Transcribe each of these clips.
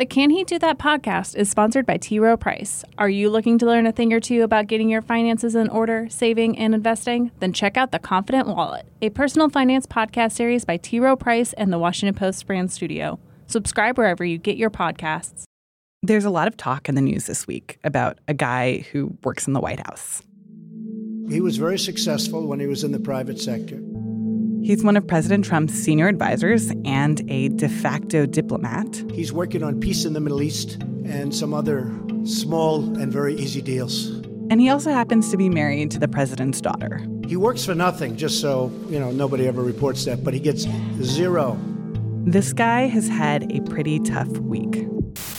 The Can He Do That podcast is sponsored by T. Rowe Price. Are you looking to learn a thing or two about getting your finances in order, saving, and investing? Then check out The Confident Wallet, a personal finance podcast series by T. Rowe Price and the Washington Post brand studio. Subscribe wherever you get your podcasts. There's a lot of talk in the news this week about a guy who works in the White House. He was very successful when he was in the private sector. He's one of President Trump's senior advisors and a de facto diplomat. He's working on peace in the Middle East and some other small and very easy deals. And he also happens to be married to the president's daughter. He works for nothing, just so, you know, nobody ever reports that, but he gets zero. This guy has had a pretty tough week.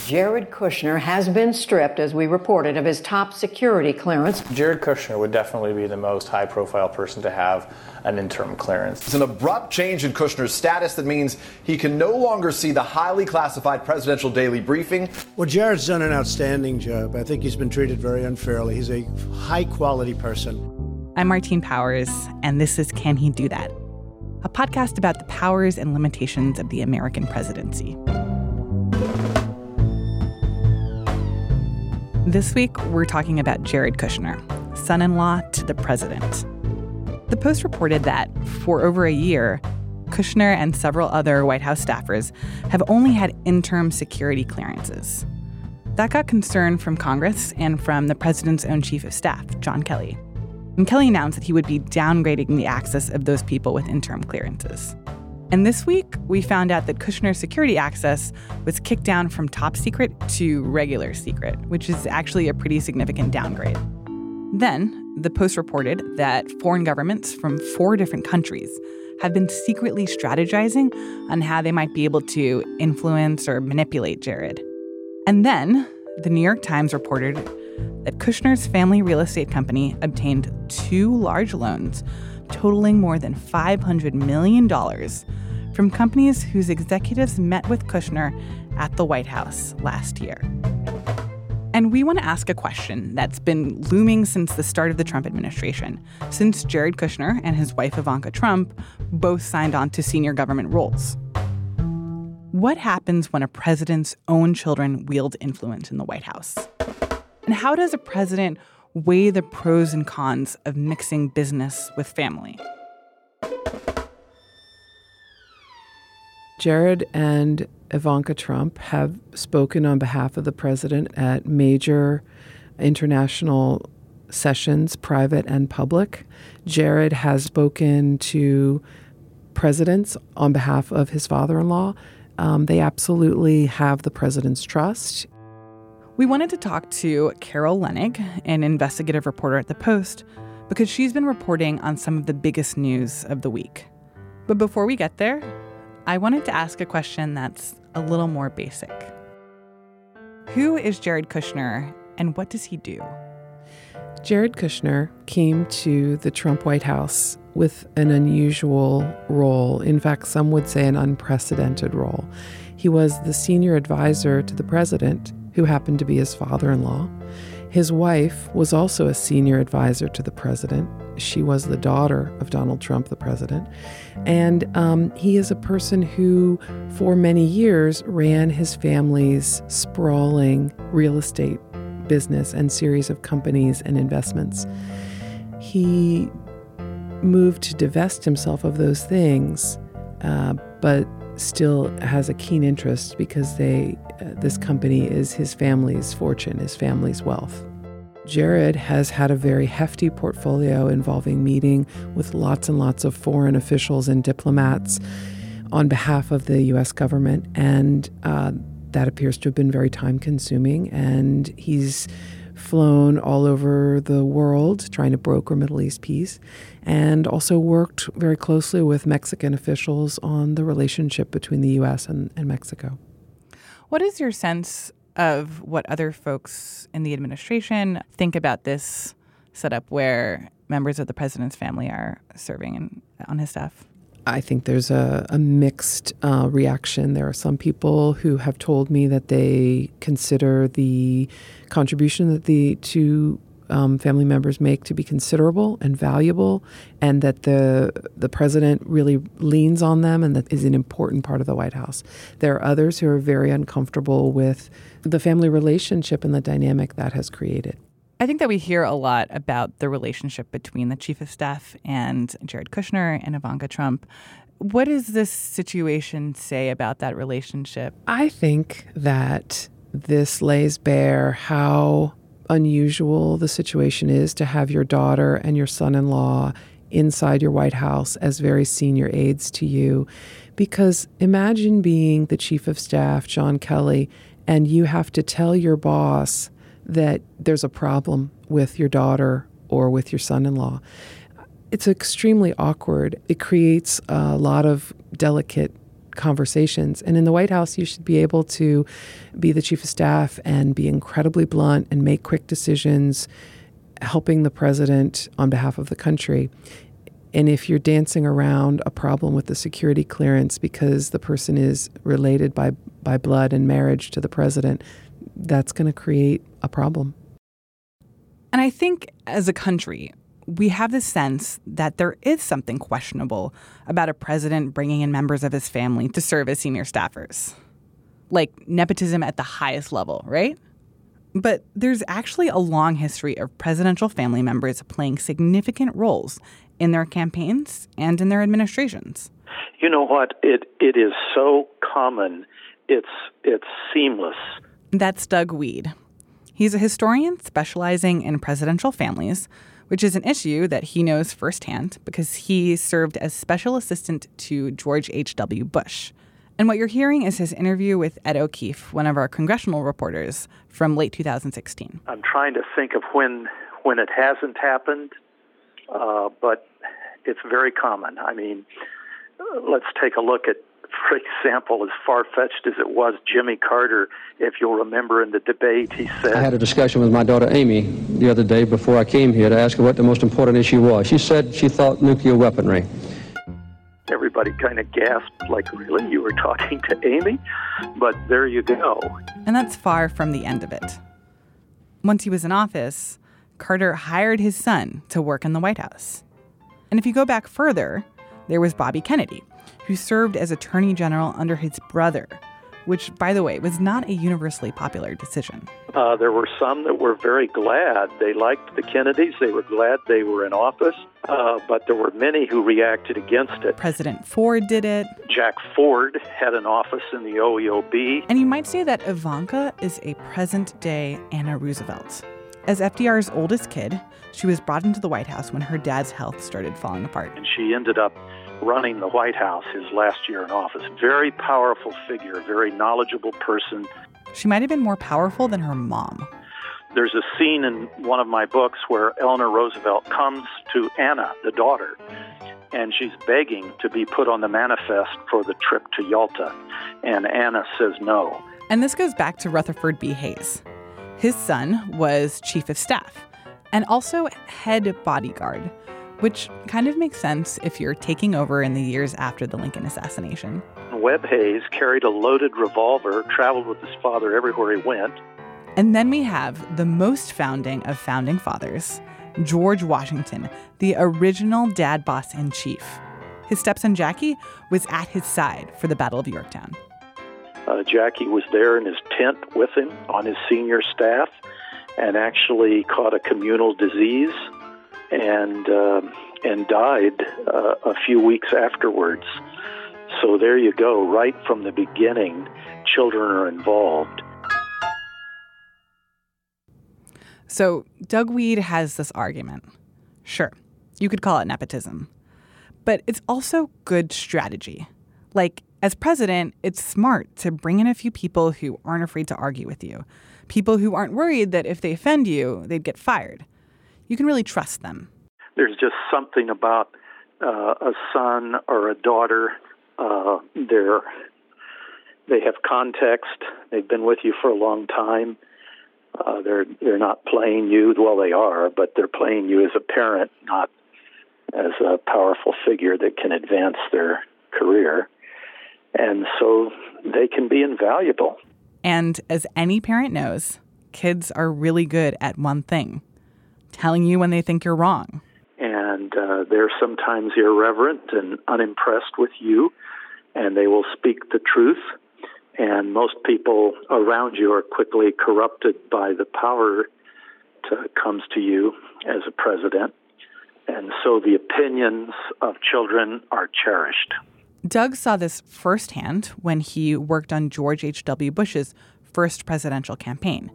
Jared Kushner has been stripped, as we reported, of his top security clearance. Jared Kushner would definitely be the most high profile person to have an interim clearance. It's an abrupt change in Kushner's status that means he can no longer see the highly classified presidential daily briefing. Well, Jared's done an outstanding job. I think he's been treated very unfairly. He's a high quality person. I'm Martine Powers, and this is Can He Do That? A podcast about the powers and limitations of the American presidency. This week, we're talking about Jared Kushner, son in law to the president. The Post reported that for over a year, Kushner and several other White House staffers have only had interim security clearances. That got concern from Congress and from the president's own chief of staff, John Kelly. And Kelly announced that he would be downgrading the access of those people with interim clearances. And this week, we found out that Kushner's security access was kicked down from top secret to regular secret, which is actually a pretty significant downgrade. Then, the Post reported that foreign governments from four different countries have been secretly strategizing on how they might be able to influence or manipulate Jared. And then, the New York Times reported that Kushner's family real estate company obtained two large loans totaling more than $500 million from companies whose executives met with Kushner at the White House last year. And we want to ask a question that's been looming since the start of the Trump administration, since Jared Kushner and his wife Ivanka Trump both signed on to senior government roles. What happens when a president's own children wield influence in the White House? And how does a president weigh the pros and cons of mixing business with family? Jared and Ivanka Trump have spoken on behalf of the president at major international sessions, private and public. Jared has spoken to presidents on behalf of his father in law. Um, they absolutely have the president's trust. We wanted to talk to Carol Leonnig, an investigative reporter at The Post, because she's been reporting on some of the biggest news of the week. But before we get there, I wanted to ask a question that's a little more basic. Who is Jared Kushner and what does he do? Jared Kushner came to the Trump White House with an unusual role. In fact, some would say an unprecedented role. He was the senior advisor to the president, who happened to be his father in law. His wife was also a senior advisor to the president. She was the daughter of Donald Trump, the president. And um, he is a person who, for many years, ran his family's sprawling real estate business and series of companies and investments. He moved to divest himself of those things, uh, but still has a keen interest because they uh, this company is his family's fortune, his family's wealth. Jared has had a very hefty portfolio involving meeting with lots and lots of foreign officials and diplomats on behalf of the U.S. government, and uh, that appears to have been very time consuming. And he's flown all over the world trying to broker Middle East peace, and also worked very closely with Mexican officials on the relationship between the U.S. and, and Mexico. What is your sense of what other folks in the administration think about this setup where members of the president's family are serving in, on his staff? I think there's a, a mixed uh, reaction. There are some people who have told me that they consider the contribution that the two um, family members make to be considerable and valuable, and that the the president really leans on them, and that is an important part of the White House. There are others who are very uncomfortable with the family relationship and the dynamic that has created. I think that we hear a lot about the relationship between the chief of staff and Jared Kushner and Ivanka Trump. What does this situation say about that relationship? I think that this lays bare how unusual the situation is to have your daughter and your son in law inside your White House as very senior aides to you. Because imagine being the chief of staff, John Kelly, and you have to tell your boss that there's a problem with your daughter or with your son in law. It's extremely awkward. It creates a lot of delicate conversations. And in the White House, you should be able to be the chief of staff and be incredibly blunt and make quick decisions, helping the president on behalf of the country. And if you're dancing around a problem with the security clearance because the person is related by, by blood and marriage to the president, that's going to create a problem. And I think as a country, we have this sense that there is something questionable about a president bringing in members of his family to serve as senior staffers. Like nepotism at the highest level, right? But there's actually a long history of presidential family members playing significant roles in their campaigns and in their administrations. You know what? It it is so common. It's it's seamless. That's Doug Wead. He's a historian specializing in presidential families, which is an issue that he knows firsthand because he served as special assistant to George H.W. Bush. And what you're hearing is his interview with Ed O'Keefe, one of our congressional reporters from late 2016. I'm trying to think of when when it hasn't happened, uh, but it's very common. I mean, let's take a look at for example, as far fetched as it was, Jimmy Carter, if you'll remember in the debate, he said. I had a discussion with my daughter Amy the other day before I came here to ask her what the most important issue was. She said she thought nuclear weaponry. Everybody kind of gasped, like, really? You were talking to Amy? But there you go. And that's far from the end of it. Once he was in office, Carter hired his son to work in the White House. And if you go back further, there was Bobby Kennedy, who served as Attorney General under his brother, which, by the way, was not a universally popular decision. Uh, there were some that were very glad. They liked the Kennedys. They were glad they were in office. Uh, but there were many who reacted against it. President Ford did it. Jack Ford had an office in the OEOB. And you might say that Ivanka is a present day Anna Roosevelt. As FDR's oldest kid, she was brought into the White House when her dad's health started falling apart. And she ended up running the White House his last year in office. Very powerful figure, very knowledgeable person. She might have been more powerful than her mom. There's a scene in one of my books where Eleanor Roosevelt comes to Anna, the daughter, and she's begging to be put on the manifest for the trip to Yalta. And Anna says no. And this goes back to Rutherford B. Hayes. His son was chief of staff and also head bodyguard which kind of makes sense if you're taking over in the years after the Lincoln assassination. Webb Hayes carried a loaded revolver, traveled with his father everywhere he went. And then we have the most founding of founding fathers, George Washington, the original dad boss in chief. His stepson Jackie was at his side for the Battle of Yorktown. Uh, Jackie was there in his tent with him on his senior staff and actually caught a communal disease and uh, and died uh, a few weeks afterwards. So there you go. Right from the beginning, children are involved. So Doug Wead has this argument. Sure, you could call it nepotism, but it's also good strategy. Like as president, it's smart to bring in a few people who aren't afraid to argue with you, people who aren't worried that if they offend you, they'd get fired you can really trust them. There's just something about uh, a son or a daughter. Uh, they're they have context. They've been with you for a long time. Uh, they're they're not playing you. Well, they are, but they're playing you as a parent, not as a powerful figure that can advance their career. And so they can be invaluable. And as any parent knows, kids are really good at one thing telling you when they think you're wrong. And uh, they're sometimes irreverent and unimpressed with you, and they will speak the truth. And most people around you are quickly corrupted by the power that comes to you as a president. And so the opinions of children are cherished. Doug saw this firsthand when he worked on George H.W. Bush's first presidential campaign.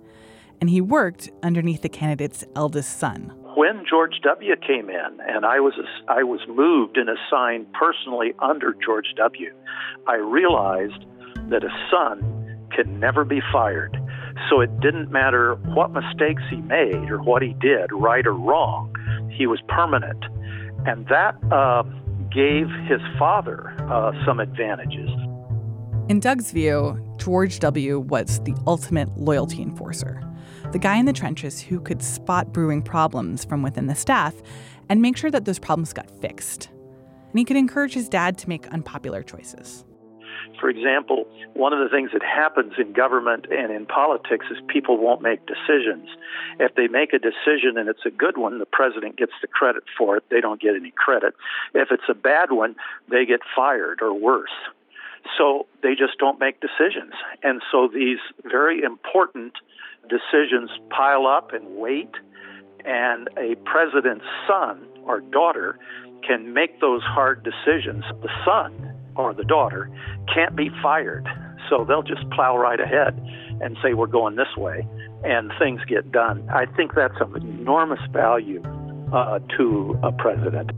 And he worked underneath the candidate's eldest son. When George W. came in, and I was I was moved and assigned personally under George W., I realized that a son can never be fired. So it didn't matter what mistakes he made or what he did, right or wrong, he was permanent. And that uh, gave his father uh, some advantages. In Doug's view, George W. was the ultimate loyalty enforcer, the guy in the trenches who could spot brewing problems from within the staff and make sure that those problems got fixed. And he could encourage his dad to make unpopular choices. For example, one of the things that happens in government and in politics is people won't make decisions. If they make a decision and it's a good one, the president gets the credit for it. They don't get any credit. If it's a bad one, they get fired or worse. So they just don't make decisions. And so these very important decisions pile up and wait, and a president's son or daughter can make those hard decisions. The son or the daughter can't be fired. So they'll just plow right ahead and say, we're going this way, and things get done. I think that's of enormous value uh, to a president.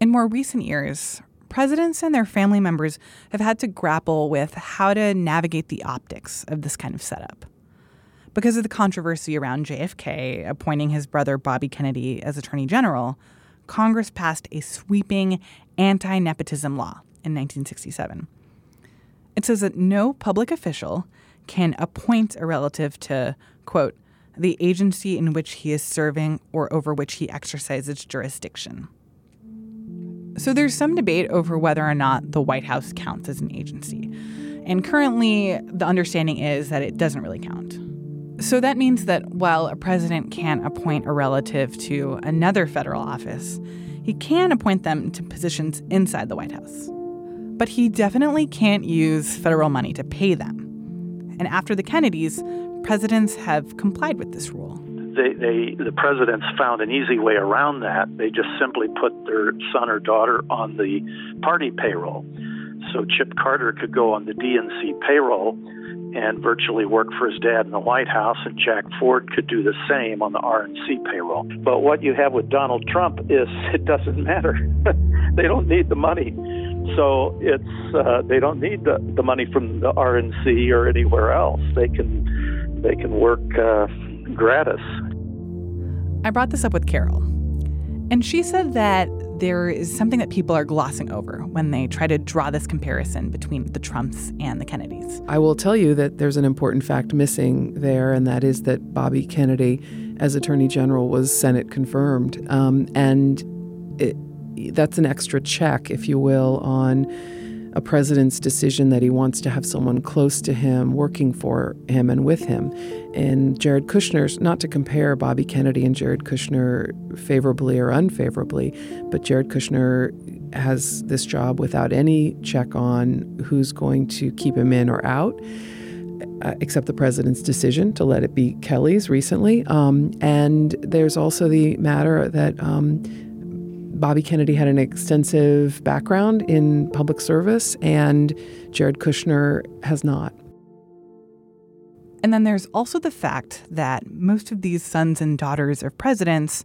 In more recent years, presidents and their family members have had to grapple with how to navigate the optics of this kind of setup. Because of the controversy around JFK appointing his brother Bobby Kennedy as Attorney General, Congress passed a sweeping anti nepotism law in 1967. It says that no public official can appoint a relative to, quote, the agency in which he is serving or over which he exercises jurisdiction. So there's some debate over whether or not the White House counts as an agency. And currently, the understanding is that it doesn't really count. So that means that while a president can't appoint a relative to another federal office, he can appoint them to positions inside the White House but he definitely can't use federal money to pay them. And after the Kennedys, presidents have complied with this rule. They, they, the presidents found an easy way around that. They just simply put their son or daughter on the party payroll. So Chip Carter could go on the DNC payroll and virtually work for his dad in the White House, and Jack Ford could do the same on the RNC payroll. But what you have with Donald Trump is it doesn't matter. they don't need the money. So it's uh, they don't need the, the money from the RNC or anywhere else. They can they can work uh, gratis. I brought this up with Carol, and she said that there is something that people are glossing over when they try to draw this comparison between the Trumps and the Kennedys. I will tell you that there's an important fact missing there, and that is that Bobby Kennedy, as Attorney General, was Senate confirmed, um, and it, that's an extra check, if you will, on a president's decision that he wants to have someone close to him working for him and with him. And Jared Kushner's, not to compare Bobby Kennedy and Jared Kushner favorably or unfavorably, but Jared Kushner has this job without any check on who's going to keep him in or out. Uh, except the president's decision to let it be Kelly's recently. Um, and there's also the matter that um, Bobby Kennedy had an extensive background in public service, and Jared Kushner has not. And then there's also the fact that most of these sons and daughters of presidents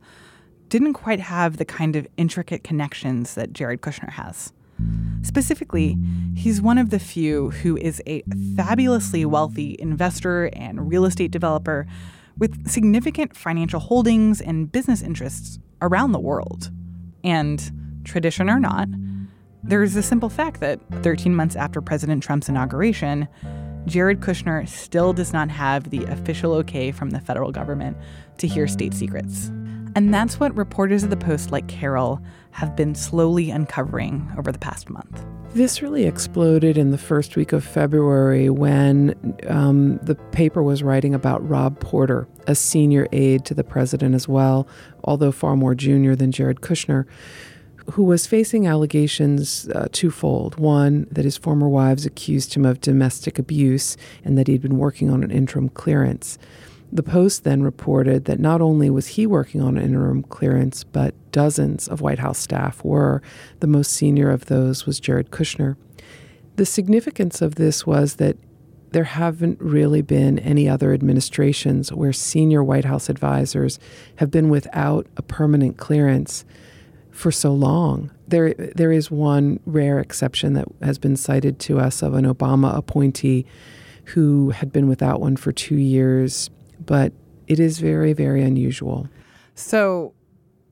didn't quite have the kind of intricate connections that Jared Kushner has. Specifically, he's one of the few who is a fabulously wealthy investor and real estate developer with significant financial holdings and business interests around the world. And tradition or not, there is the simple fact that 13 months after President Trump's inauguration, Jared Kushner still does not have the official okay from the federal government to hear state secrets. And that's what reporters of the Post like Carol have been slowly uncovering over the past month. This really exploded in the first week of February when um, the paper was writing about Rob Porter, a senior aide to the president as well, although far more junior than Jared Kushner, who was facing allegations uh, twofold. One, that his former wives accused him of domestic abuse and that he'd been working on an interim clearance. The Post then reported that not only was he working on interim clearance, but dozens of White House staff were. The most senior of those was Jared Kushner. The significance of this was that there haven't really been any other administrations where senior White House advisors have been without a permanent clearance for so long. There, there is one rare exception that has been cited to us of an Obama appointee who had been without one for two years but it is very, very unusual. So,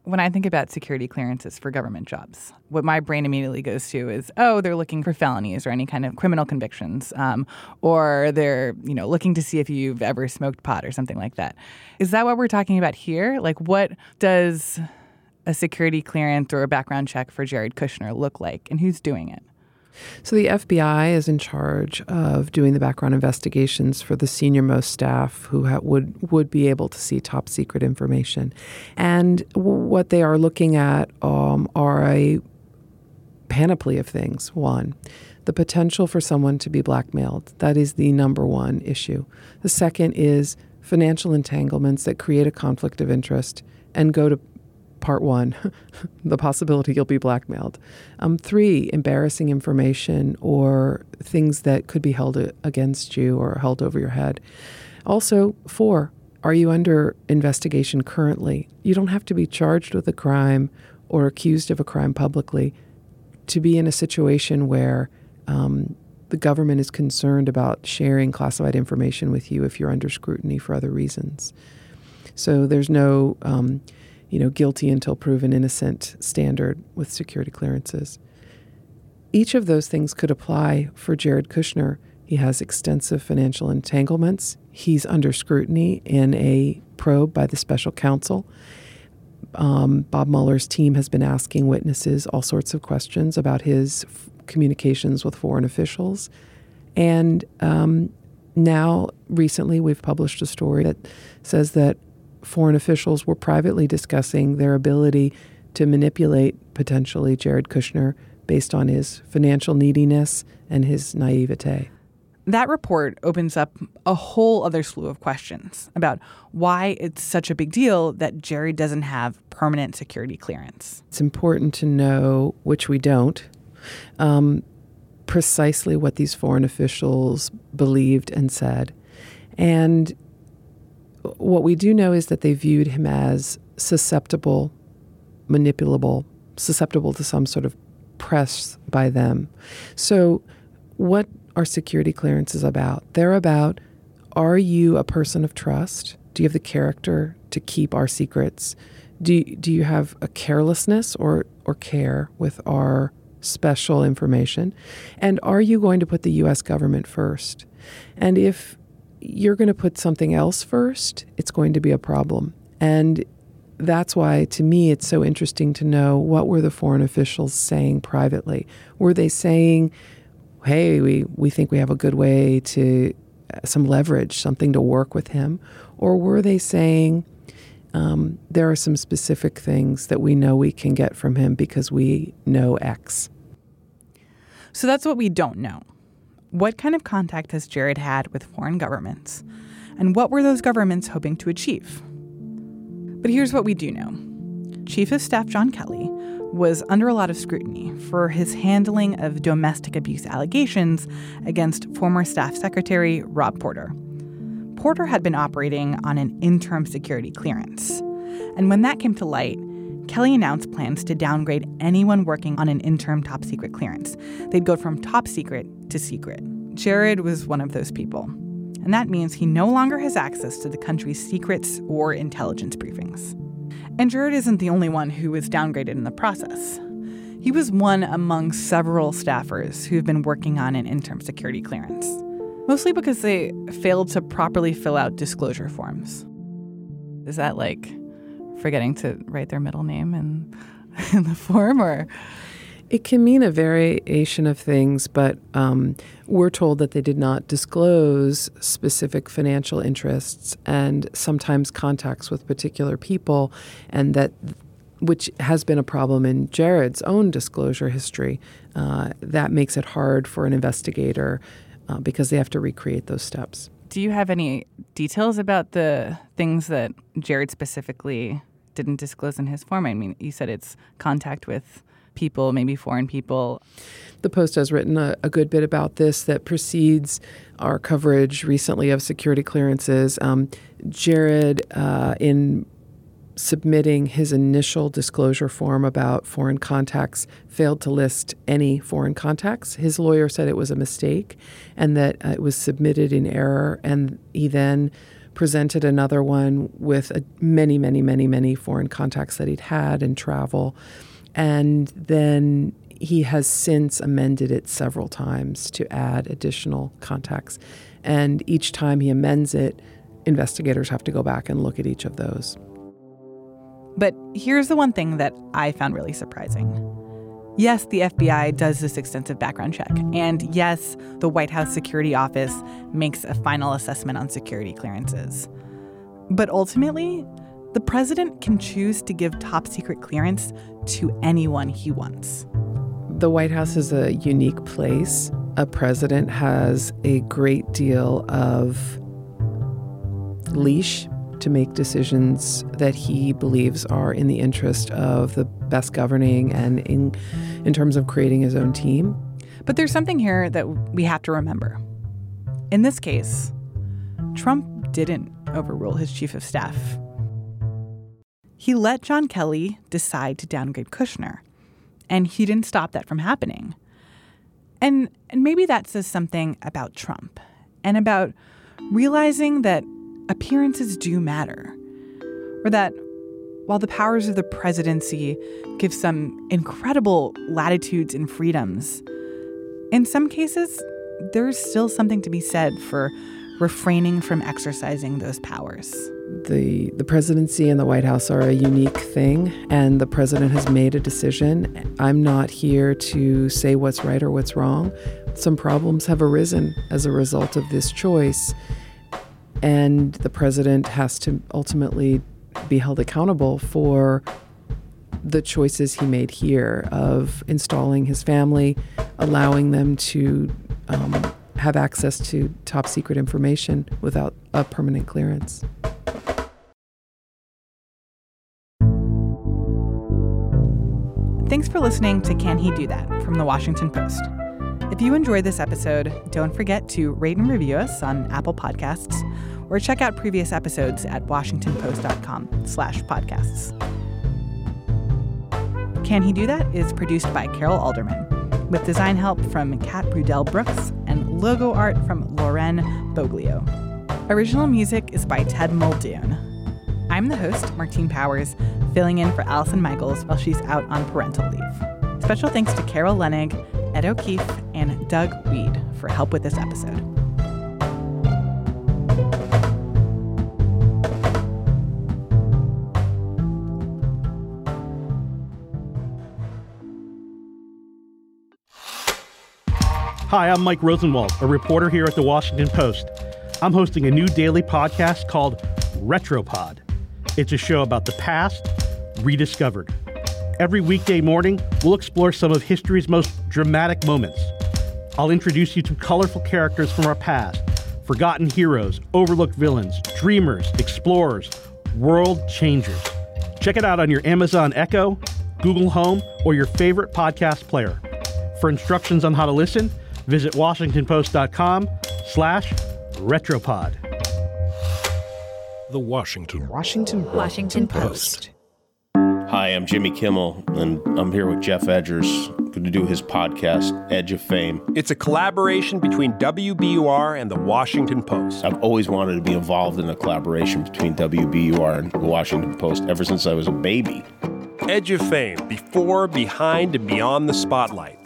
when I think about security clearances for government jobs, what my brain immediately goes to is, oh, they're looking for felonies or any kind of criminal convictions, um, or they're you know looking to see if you've ever smoked pot or something like that. Is that what we're talking about here? Like, what does a security clearance or a background check for Jared Kushner look like, and who's doing it? So the FBI is in charge of doing the background investigations for the senior most staff who ha- would would be able to see top secret information, and w- what they are looking at um, are a panoply of things. One. The potential for someone to be blackmailed. That is the number one issue. The second is financial entanglements that create a conflict of interest and go to part one, the possibility you'll be blackmailed. Um, three, embarrassing information or things that could be held against you or held over your head. Also, four, are you under investigation currently? You don't have to be charged with a crime or accused of a crime publicly to be in a situation where um, the government is concerned about sharing classified information with you if you're under scrutiny for other reasons. So there's no um, you know, guilty until proven innocent standard with security clearances. Each of those things could apply for Jared Kushner. He has extensive financial entanglements. He's under scrutiny in a probe by the special counsel. Um, Bob Mueller's team has been asking witnesses all sorts of questions about his f- communications with foreign officials. And um, now, recently, we've published a story that says that foreign officials were privately discussing their ability to manipulate potentially Jared Kushner based on his financial neediness and his naivete. That report opens up a whole other slew of questions about why it's such a big deal that Jared doesn't have permanent security clearance. It's important to know, which we don't, um, precisely what these foreign officials believed and said. And what we do know is that they viewed him as susceptible, manipulable, susceptible to some sort of press by them. So, what are security clearances about? They're about are you a person of trust? Do you have the character to keep our secrets? Do, do you have a carelessness or, or care with our special information? And are you going to put the US government first? And if you're going to put something else first, it's going to be a problem. And that's why, to me, it's so interesting to know what were the foreign officials saying privately. Were they saying, "Hey, we we think we have a good way to uh, some leverage, something to work with him," or were they saying? Um, there are some specific things that we know we can get from him because we know X. So that's what we don't know. What kind of contact has Jared had with foreign governments? And what were those governments hoping to achieve? But here's what we do know Chief of Staff John Kelly was under a lot of scrutiny for his handling of domestic abuse allegations against former Staff Secretary Rob Porter. Porter had been operating on an interim security clearance. And when that came to light, Kelly announced plans to downgrade anyone working on an interim top secret clearance. They'd go from top secret to secret. Jared was one of those people. And that means he no longer has access to the country's secrets or intelligence briefings. And Jared isn't the only one who was downgraded in the process. He was one among several staffers who've been working on an interim security clearance, mostly because they failed to properly fill out disclosure forms. Is that like forgetting to write their middle name in, in the form, or it can mean a variation of things, but um, we're told that they did not disclose specific financial interests and sometimes contacts with particular people, and that which has been a problem in Jared's own disclosure history. Uh, that makes it hard for an investigator uh, because they have to recreate those steps. Do you have any details about the things that Jared specifically didn't disclose in his form? I mean, you said it's contact with people, maybe foreign people. The Post has written a, a good bit about this that precedes our coverage recently of security clearances. Um, Jared, uh, in submitting his initial disclosure form about foreign contacts failed to list any foreign contacts. His lawyer said it was a mistake and that uh, it was submitted in error, and he then presented another one with a, many, many, many, many foreign contacts that he'd had in travel. And then he has since amended it several times to add additional contacts. And each time he amends it, investigators have to go back and look at each of those. But here's the one thing that I found really surprising. Yes, the FBI does this extensive background check. And yes, the White House Security Office makes a final assessment on security clearances. But ultimately, the president can choose to give top secret clearance to anyone he wants. The White House is a unique place. A president has a great deal of leash to make decisions that he believes are in the interest of the best governing and in, in terms of creating his own team. But there's something here that we have to remember. In this case, Trump didn't overrule his chief of staff. He let John Kelly decide to downgrade Kushner, and he didn't stop that from happening. And, and maybe that says something about Trump and about realizing that appearances do matter. Or that while the powers of the presidency give some incredible latitudes and freedoms, in some cases, there's still something to be said for refraining from exercising those powers. The, the presidency and the White House are a unique thing, and the president has made a decision. I'm not here to say what's right or what's wrong. Some problems have arisen as a result of this choice, and the president has to ultimately be held accountable for the choices he made here of installing his family, allowing them to um, have access to top secret information without a permanent clearance. Thanks for listening to Can He Do That from the Washington Post. If you enjoyed this episode, don't forget to rate and review us on Apple Podcasts or check out previous episodes at washingtonpost.com slash podcasts. Can He Do That is produced by Carol Alderman, with design help from Kat Brudell Brooks and logo art from Lauren Boglio. Original music is by Ted Muldoon. I'm the host, Martine Powers, filling in for Allison Michaels while she's out on parental leave. Special thanks to Carol Leonnig, Ed O'Keefe, and Doug Wead for help with this episode. Hi, I'm Mike Rosenwald, a reporter here at the Washington Post. I'm hosting a new daily podcast called Retropod. It's a show about the past rediscovered. Every weekday morning, we'll explore some of history's most dramatic moments. I'll introduce you to colorful characters from our past, forgotten heroes, overlooked villains, dreamers, explorers, world changers. Check it out on your Amazon Echo, Google Home, or your favorite podcast player. For instructions on how to listen, visit washingtonpost.com slash retropod. The Washington Washington Washington Post. Hi, I'm Jimmy Kimmel, and I'm here with Geoff Edgers, going to do his podcast, Edge of Fame. It's a collaboration between WBUR and the Washington Post. I've always wanted to be involved in a collaboration between WBUR and the Washington Post ever since I was a baby. Edge of Fame, before, behind, and beyond the spotlight.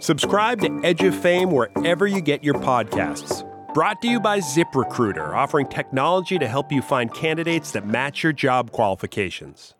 Subscribe to Edge of Fame wherever you get your podcasts. Brought to you by ZipRecruiter, offering technology to help you find candidates that match your job qualifications.